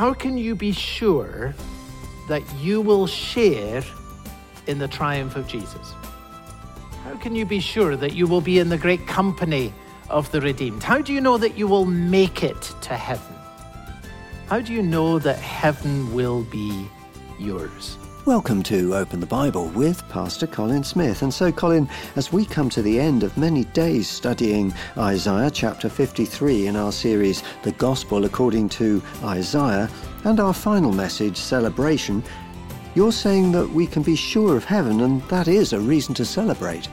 how can you be sure that you will share in the triumph of Jesus? How can you be sure that you will be in the great company of the redeemed? How do you know that you will make it to heaven? How do you know that heaven will be yours? Welcome to Open the Bible with Pastor Colin Smith. And so, Colin, as we come to the end of many days studying Isaiah chapter 53 in our series, The Gospel According to Isaiah, and our final message, Celebration, you're saying that we can be sure of heaven, and that is a reason to celebrate.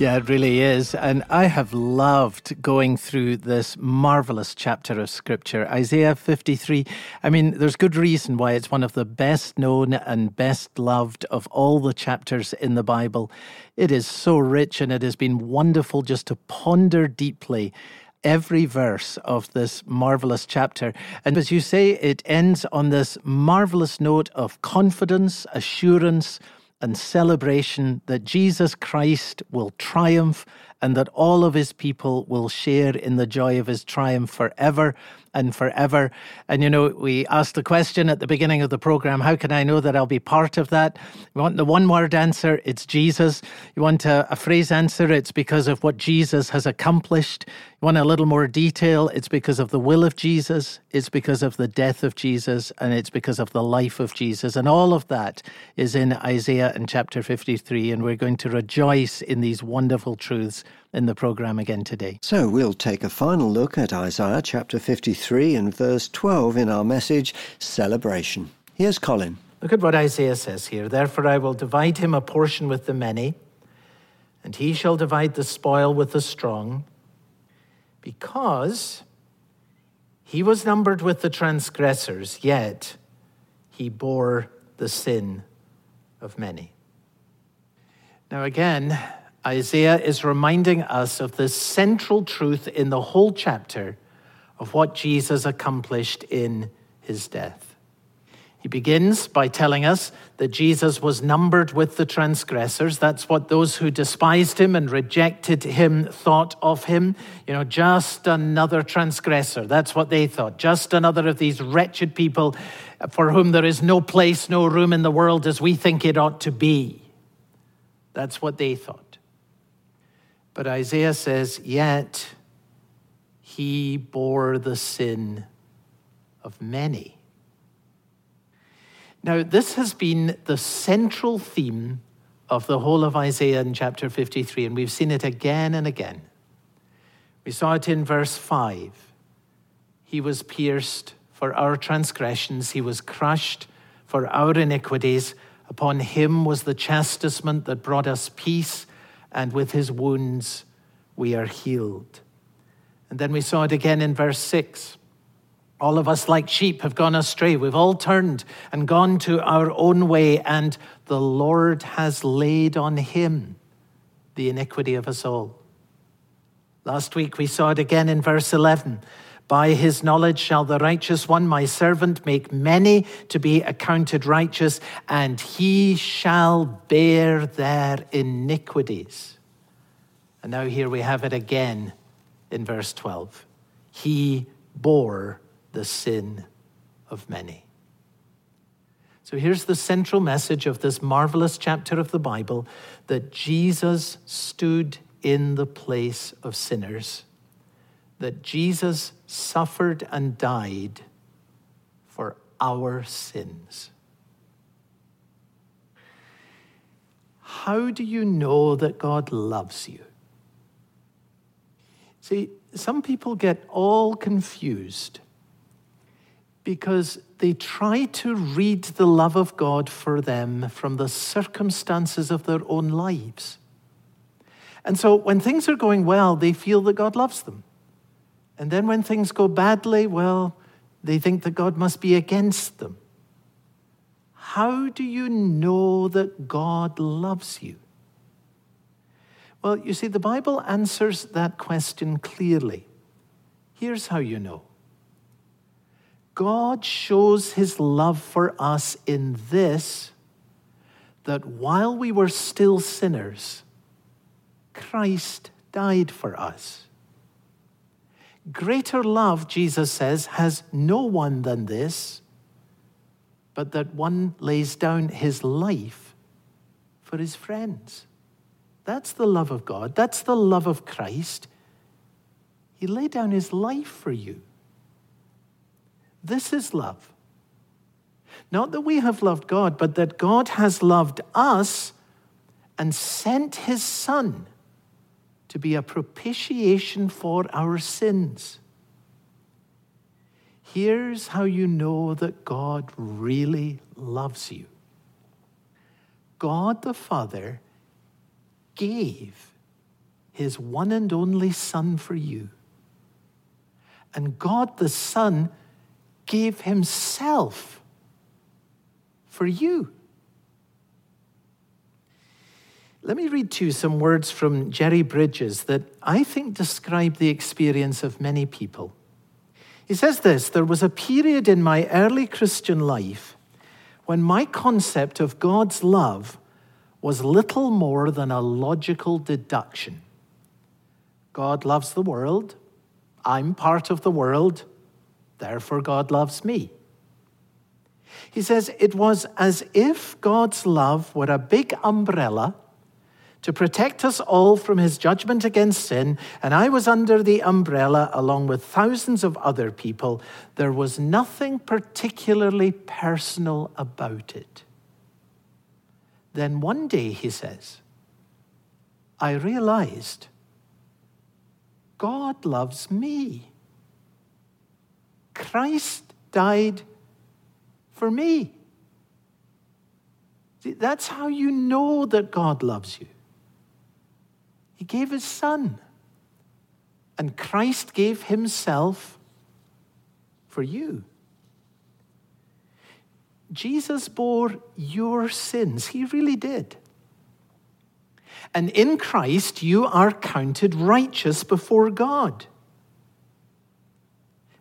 Yeah, it really is. And I have loved going through this marvelous chapter of Scripture, Isaiah 53. I mean, there's good reason why it's one of the best known and best loved of all the chapters in the Bible. It is so rich and it has been wonderful just to ponder deeply every verse of this marvelous chapter. And as you say, it ends on this marvelous note of confidence, assurance, and celebration that Jesus Christ will triumph and that all of his people will share in the joy of his triumph forever and forever. And you know, we asked the question at the beginning of the program how can I know that I'll be part of that? You want the one word answer? It's Jesus. You want a, a phrase answer? It's because of what Jesus has accomplished. You want a little more detail? It's because of the will of Jesus, it's because of the death of Jesus, and it's because of the life of Jesus. And all of that is in Isaiah in chapter 53. And we're going to rejoice in these wonderful truths in the program again today. So we'll take a final look at Isaiah chapter 53 and verse 12 in our message, Celebration. Here's Colin. Look at what Isaiah says here. Therefore, I will divide him a portion with the many, and he shall divide the spoil with the strong, because he was numbered with the transgressors, yet he bore the sin of many. Now, again, Isaiah is reminding us of the central truth in the whole chapter of what Jesus accomplished in his death. He begins by telling us that Jesus was numbered with the transgressors. That's what those who despised him and rejected him thought of him. You know, just another transgressor. That's what they thought. Just another of these wretched people for whom there is no place, no room in the world as we think it ought to be. That's what they thought. But Isaiah says, Yet he bore the sin of many. Now, this has been the central theme of the whole of Isaiah in chapter 53, and we've seen it again and again. We saw it in verse 5. He was pierced for our transgressions, he was crushed for our iniquities. Upon him was the chastisement that brought us peace and with his wounds we are healed. And then we saw it again in verse 6. All of us, like sheep, have gone astray. We've all turned and gone to our own way, and the Lord has laid on him the iniquity of us all. Last week we saw it again in verse 11. By his knowledge shall the righteous one, my servant, make many to be accounted righteous, and he shall bear their iniquities. And now here we have it again in verse 12. He bore the sin of many. So here's the central message of this marvelous chapter of the Bible that Jesus stood in the place of sinners that Jesus suffered and died for our sins. How do you know that God loves you? See, some people get all confused because they try to read the love of God for them from the circumstances of their own lives. And so when things are going well, they feel that God loves them. And then when things go badly, well, they think that God must be against them. How do you know that God loves you? Well, you see, the Bible answers that question clearly. Here's how you know God shows his love for us in this that while we were still sinners, Christ died for us. Greater love, Jesus says, has no one than this but that one lays down his life for his friends. That's the love of God. That's the love of Christ. He laid down his life for you. This is love. Not that we have loved God, but that God has loved us and sent his Son to be a propitiation for our sins. Here's how you know that God really loves you God the Father gave his one and only Son for you. And God the Son gave himself for you. Let me read to you some words from Jerry Bridges that I think describe the experience of many people. He says this There was a period in my early Christian life when my concept of God's love was little more than a logical deduction. God loves the world. I'm part of the world. Therefore, God loves me. He says it was as if God's love were a big umbrella to protect us all from his judgment against sin, and I was under the umbrella along with thousands of other people. There was nothing particularly personal about it. Then one day, he says, I realized God loves me. Christ died for me. That's how you know that God loves you. He gave his son. And Christ gave himself for you. Jesus bore your sins. He really did. And in Christ, you are counted righteous before God.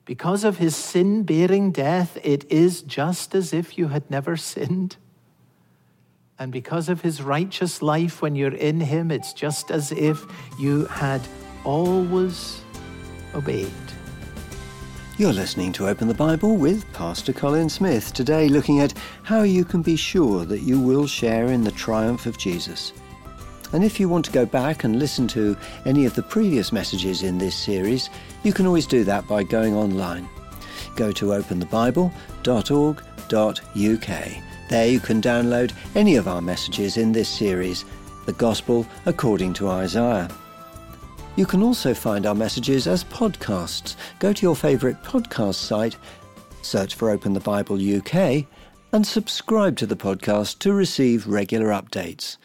Because of his sin bearing death, it is just as if you had never sinned. And because of his righteous life, when you're in him, it's just as if you had always obeyed. You're listening to Open the Bible with Pastor Colin Smith, today looking at how you can be sure that you will share in the triumph of Jesus. And if you want to go back and listen to any of the previous messages in this series, you can always do that by going online. Go to openthebible.org.uk there you can download any of our messages in this series, The Gospel According to Isaiah. You can also find our messages as podcasts. Go to your favourite podcast site, search for Open the Bible UK, and subscribe to the podcast to receive regular updates.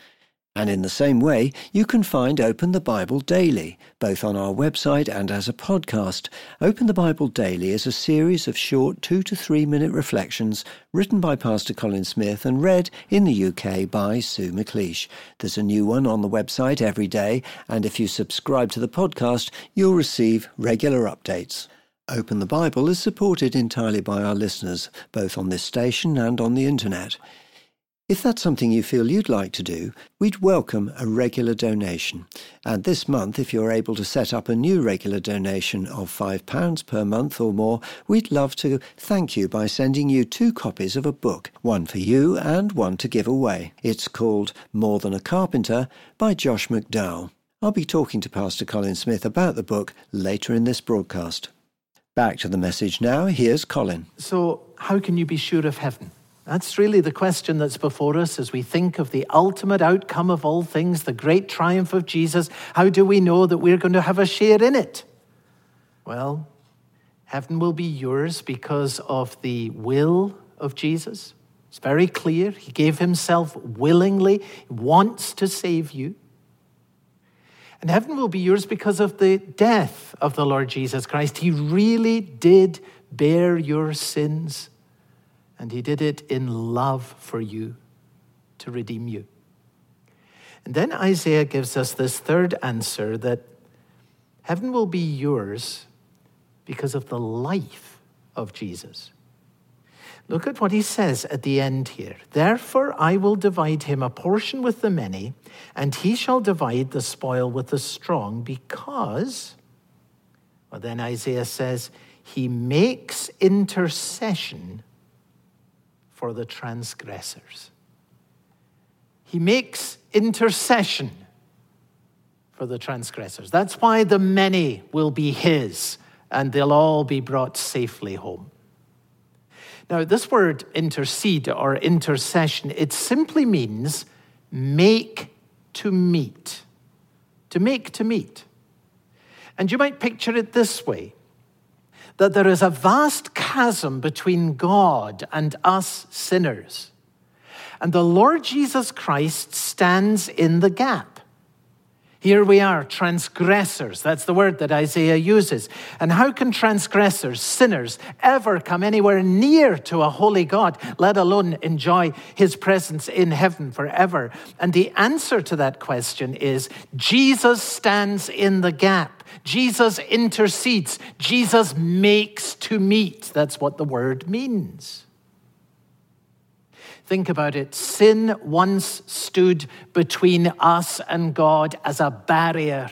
And in the same way, you can find Open the Bible Daily, both on our website and as a podcast. Open the Bible Daily is a series of short two to three minute reflections written by Pastor Colin Smith and read in the UK by Sue McLeish. There's a new one on the website every day, and if you subscribe to the podcast, you'll receive regular updates. Open the Bible is supported entirely by our listeners, both on this station and on the internet. If that's something you feel you'd like to do, we'd welcome a regular donation. And this month, if you're able to set up a new regular donation of £5 per month or more, we'd love to thank you by sending you two copies of a book, one for you and one to give away. It's called More Than a Carpenter by Josh McDowell. I'll be talking to Pastor Colin Smith about the book later in this broadcast. Back to the message now. Here's Colin. So, how can you be sure of heaven? That's really the question that's before us as we think of the ultimate outcome of all things, the great triumph of Jesus. How do we know that we're going to have a share in it? Well, heaven will be yours because of the will of Jesus. It's very clear. He gave himself willingly, wants to save you. And heaven will be yours because of the death of the Lord Jesus Christ. He really did bear your sins and he did it in love for you to redeem you. And then Isaiah gives us this third answer that heaven will be yours because of the life of Jesus. Look at what he says at the end here. Therefore, I will divide him a portion with the many, and he shall divide the spoil with the strong, because, well, then Isaiah says, he makes intercession for the transgressors. He makes intercession for the transgressors. That's why the many will be his and they'll all be brought safely home. Now, this word intercede or intercession, it simply means make to meet. To make to meet. And you might picture it this way that there is a vast chasm between God and us sinners. And the Lord Jesus Christ stands in the gap. Here we are, transgressors. That's the word that Isaiah uses. And how can transgressors, sinners, ever come anywhere near to a holy God, let alone enjoy his presence in heaven forever? And the answer to that question is Jesus stands in the gap. Jesus intercedes. Jesus makes to meet. That's what the word means. Think about it. Sin once stood between us and God as a barrier.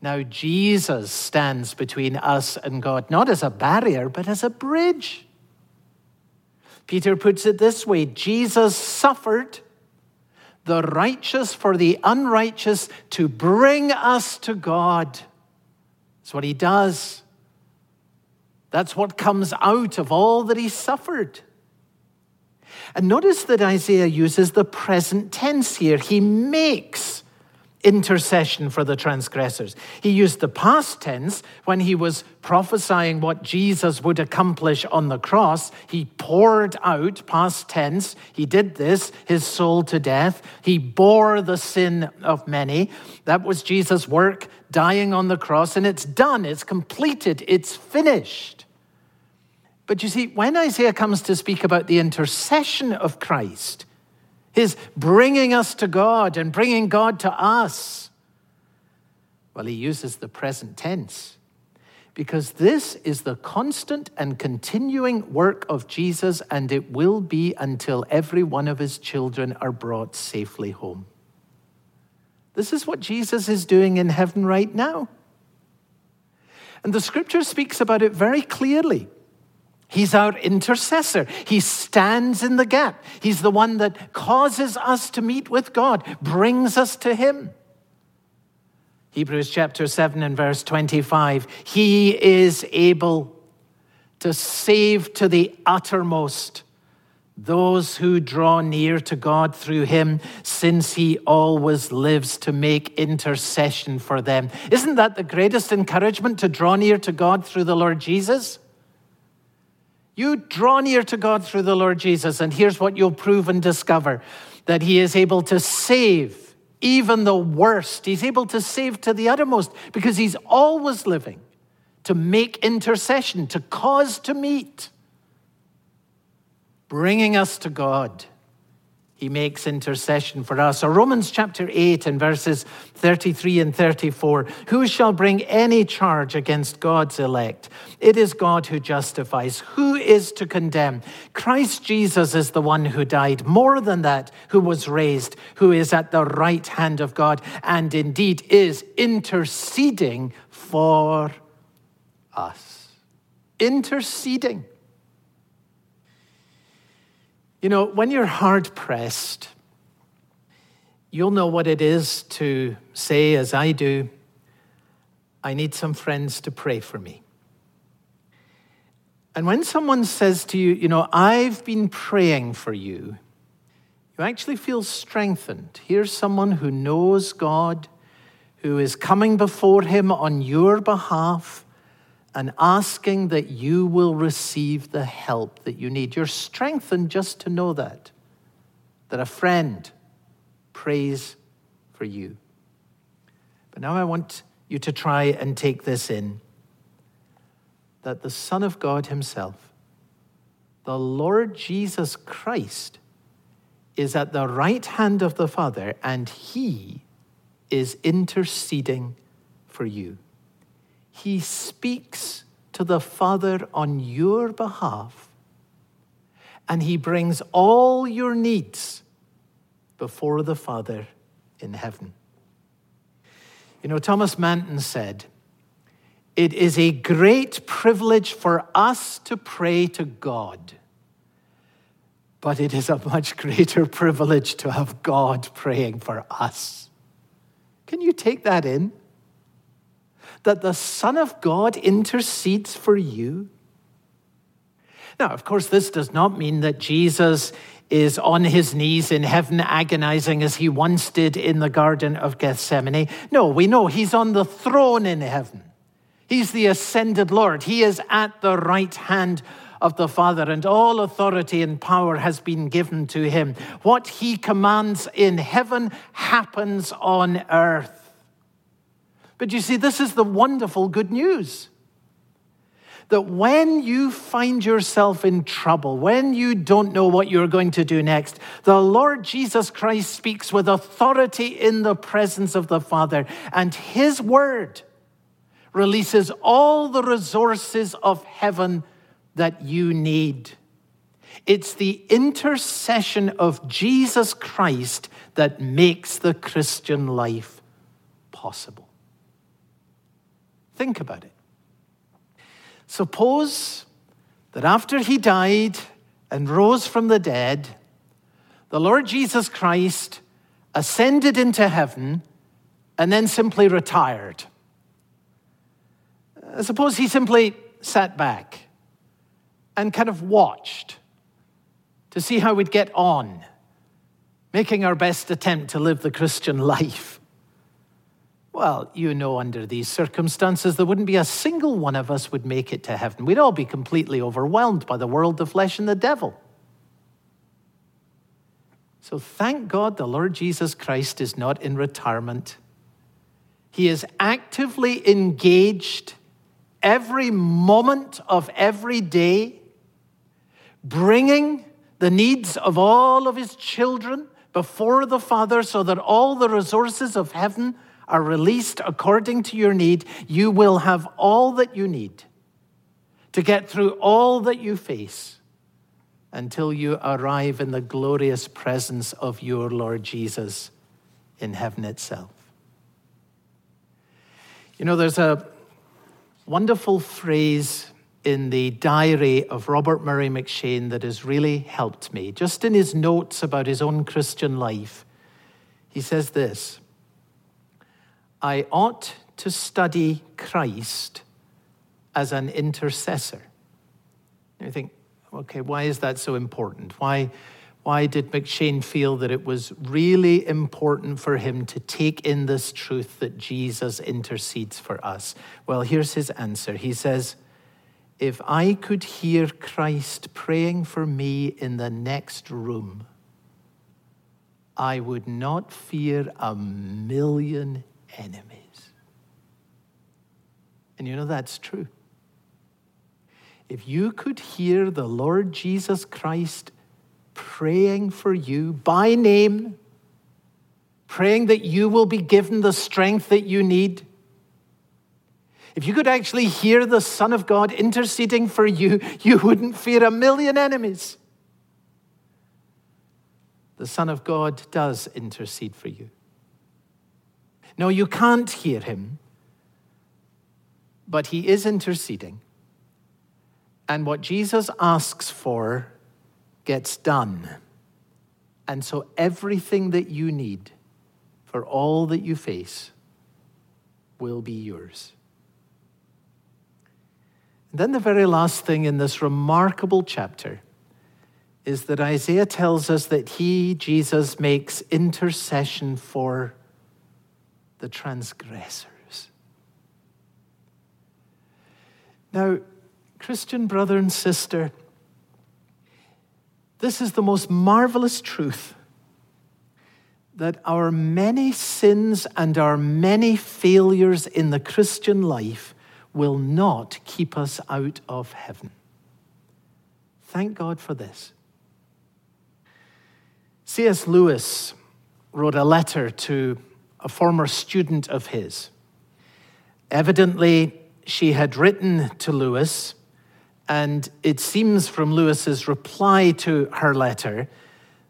Now, Jesus stands between us and God, not as a barrier, but as a bridge. Peter puts it this way Jesus suffered the righteous for the unrighteous to bring us to God. That's what he does. That's what comes out of all that he suffered. And notice that Isaiah uses the present tense here. He makes intercession for the transgressors. He used the past tense when he was prophesying what Jesus would accomplish on the cross. He poured out, past tense, he did this, his soul to death. He bore the sin of many. That was Jesus' work, dying on the cross, and it's done, it's completed, it's finished. But you see, when Isaiah comes to speak about the intercession of Christ, his bringing us to God and bringing God to us, well, he uses the present tense because this is the constant and continuing work of Jesus, and it will be until every one of his children are brought safely home. This is what Jesus is doing in heaven right now. And the scripture speaks about it very clearly. He's our intercessor. He stands in the gap. He's the one that causes us to meet with God, brings us to Him. Hebrews chapter 7 and verse 25 He is able to save to the uttermost those who draw near to God through him, since he always lives to make intercession for them. Isn't that the greatest encouragement to draw near to God through the Lord Jesus? You draw near to God through the Lord Jesus, and here's what you'll prove and discover that He is able to save even the worst. He's able to save to the uttermost because He's always living to make intercession, to cause to meet, bringing us to God he makes intercession for us. Or Romans chapter 8 and verses 33 and 34 Who shall bring any charge against God's elect? It is God who justifies. Who is to condemn? Christ Jesus is the one who died, more than that, who was raised, who is at the right hand of God, and indeed is interceding for us. Interceding. You know, when you're hard pressed, you'll know what it is to say, as I do, I need some friends to pray for me. And when someone says to you, you know, I've been praying for you, you actually feel strengthened. Here's someone who knows God, who is coming before Him on your behalf and asking that you will receive the help that you need. You're strengthened just to know that, that a friend prays for you. But now I want you to try and take this in that the Son of God Himself, the Lord Jesus Christ, is at the right hand of the Father and He is interceding for you. He speaks to the Father on your behalf, and He brings all your needs before the Father in heaven. You know, Thomas Manton said, It is a great privilege for us to pray to God but it is a much greater privilege to have God praying for us. Can you take that in? That the Son of God intercedes for you? Now, of course, this does not mean that Jesus is on his knees in heaven, agonizing as he once did in the Garden of Gethsemane. No, we know he's on the throne in heaven. He's the ascended Lord. He is at the right hand of the Father, and all authority and power has been given to him. What he commands in heaven happens on earth. But you see, this is the wonderful good news that when you find yourself in trouble, when you don't know what you're going to do next, the Lord Jesus Christ speaks with authority in the presence of the Father, and His word releases all the resources of heaven that you need. It's the intercession of Jesus Christ that makes the Christian life possible. Think about it. Suppose that after he died and rose from the dead, the Lord Jesus Christ ascended into heaven and then simply retired. Uh, suppose he simply sat back and kind of watched to see how we'd get on, making our best attempt to live the Christian life. Well, you know, under these circumstances, there wouldn't be a single one of us would make it to heaven. We'd all be completely overwhelmed by the world, the flesh, and the devil. So thank God the Lord Jesus Christ is not in retirement. He is actively engaged every moment of every day, bringing the needs of all of his children before the Father so that all the resources of heaven are released according to your need, you will have all that you need to get through all that you face until you arrive in the glorious presence of your Lord Jesus in heaven itself. You know, there's a wonderful phrase in the diary of Robert Murray M'Cheyne that has really helped me. Just in his notes about his own Christian life, he says this I ought to study Christ as an intercessor. You think, okay, why is that so important? Why, why did M'Cheyne feel that it was really important for him to take in this truth that Jesus intercedes for us? Well, here's his answer. He says, If I could hear Christ praying for me in the next room, I would not fear a million enemies. And you know that's true. If you could hear the Lord Jesus Christ praying for you by name, praying that you will be given the strength that you need, if you could actually hear the Son of God interceding for you, you wouldn't fear a million enemies. The Son of God does intercede for you. No, you can't hear him, but he is interceding. And what Jesus asks for gets done. And so everything that you need for all that you face will be yours. And then the very last thing in this remarkable chapter is that Isaiah tells us that he, Jesus, makes intercession for the transgressors. Now, Christian brother and sister, this is the most marvelous truth that our many sins and our many failures in the Christian life will not keep us out of heaven. Thank God for this. C.S. Lewis wrote a letter to a former student of his. Evidently, she had written to Lewis, and it seems from Lewis's reply to her letter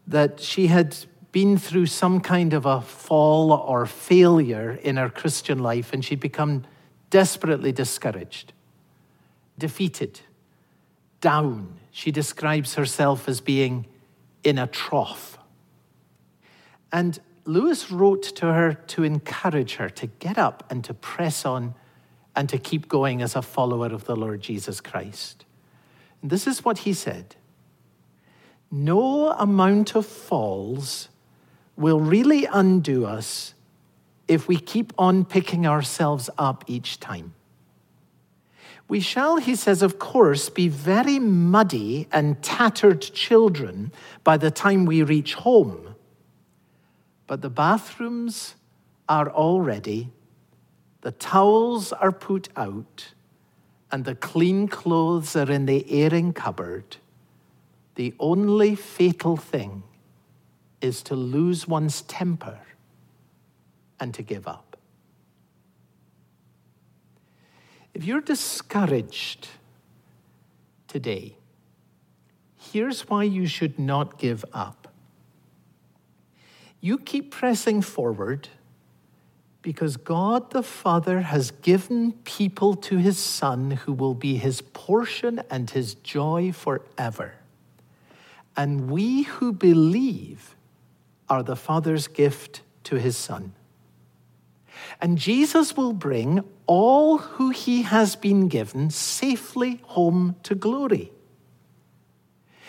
that she had been through some kind of a fall or failure in her Christian life, and she'd become desperately discouraged, defeated, down. She describes herself as being in a trough. And Lewis wrote to her to encourage her to get up and to press on and to keep going as a follower of the Lord Jesus Christ. And this is what he said No amount of falls will really undo us if we keep on picking ourselves up each time. We shall, he says, of course, be very muddy and tattered children by the time we reach home. But the bathrooms are all ready, the towels are put out, and the clean clothes are in the airing cupboard. The only fatal thing is to lose one's temper and to give up. If you're discouraged today, here's why you should not give up. You keep pressing forward because God the Father has given people to his Son who will be his portion and his joy forever. And we who believe are the Father's gift to his Son. And Jesus will bring all who he has been given safely home to glory.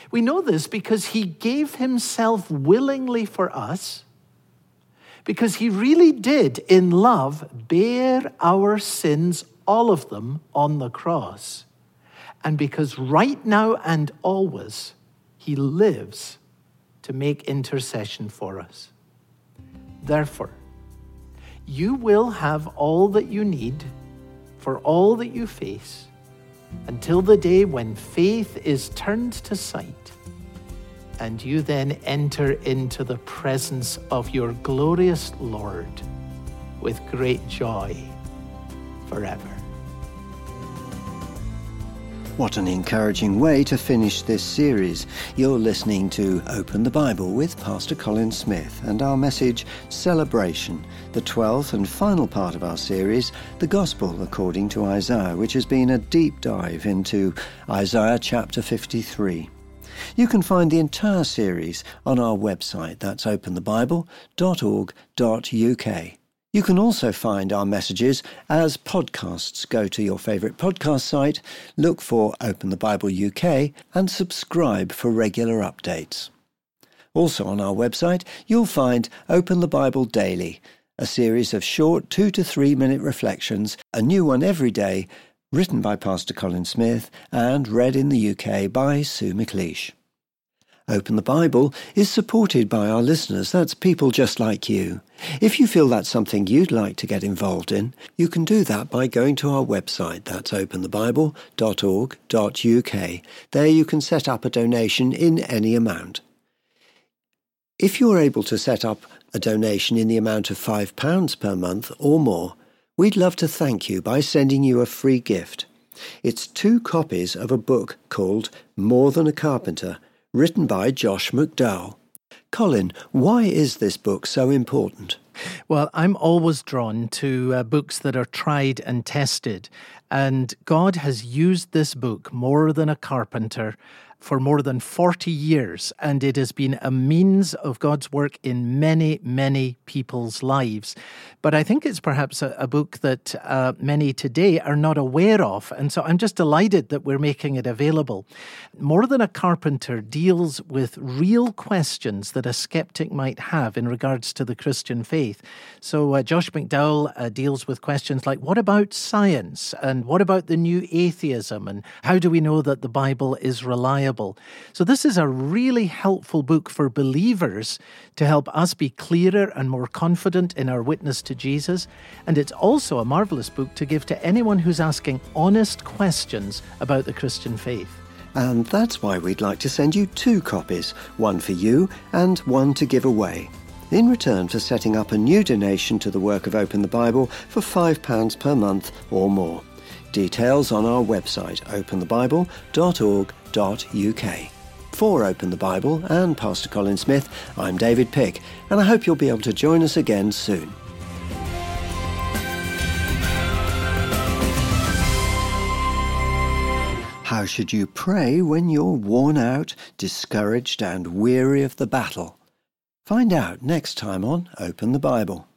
We know this because he gave himself willingly for us, because he really did, in love, bear our sins, all of them, on the cross. And because right now and always, he lives to make intercession for us. Therefore, you will have all that you need for all that you face until the day when faith is turned to sight and you then enter into the presence of your glorious Lord with great joy forever. What an encouraging way to finish this series. You're listening to Open the Bible with Pastor Colin Smith and our message, Celebration, the 12th and final part of our series, The Gospel According to Isaiah, which has been a deep dive into Isaiah chapter 53. You can find the entire series on our website, that's openthebible.org.uk. You can also find our messages as podcasts. Go to your favourite podcast site, look for Open the Bible UK, and subscribe for regular updates. Also on our website, you'll find Open the Bible Daily, a series of short two to three minute reflections, a new one every day, written by Pastor Colin Smith and read in the UK by Sue McLeish. Open the Bible is supported by our listeners. That's people just like you. If you feel that's something you'd like to get involved in, you can do that by going to our website. That's openthebible.org.uk. There you can set up a donation in any amount. If you're able to set up a donation in the amount of £5 per month or more, we'd love to thank you by sending you a free gift. It's two copies of a book called More Than a Carpenter written by Josh McDowell. Colin, why is this book so important? Well, I'm always drawn to uh, books that are tried and tested. And God has used this book more than a carpenter for more than 40 years, and it has been a means of God's work in many, many people's lives. But I think it's perhaps a, a book that uh, many today are not aware of, and so I'm just delighted that we're making it available. More Than a Carpenter deals with real questions that a skeptic might have in regards to the Christian faith. So uh, Josh McDowell uh, deals with questions like what about science, and what about the new atheism, and how do we know that the Bible is reliable? Reliable. So, this is a really helpful book for believers to help us be clearer and more confident in our witness to Jesus. And it's also a marvelous book to give to anyone who's asking honest questions about the Christian faith. And that's why we'd like to send you two copies one for you and one to give away. In return for setting up a new donation to the work of Open the Bible for £5 per month or more. Details on our website openthebible.org.uk. For Open the Bible and Pastor Colin Smith, I'm David Pick, and I hope you'll be able to join us again soon. How should you pray when you're worn out, discouraged, and weary of the battle? Find out next time on Open the Bible.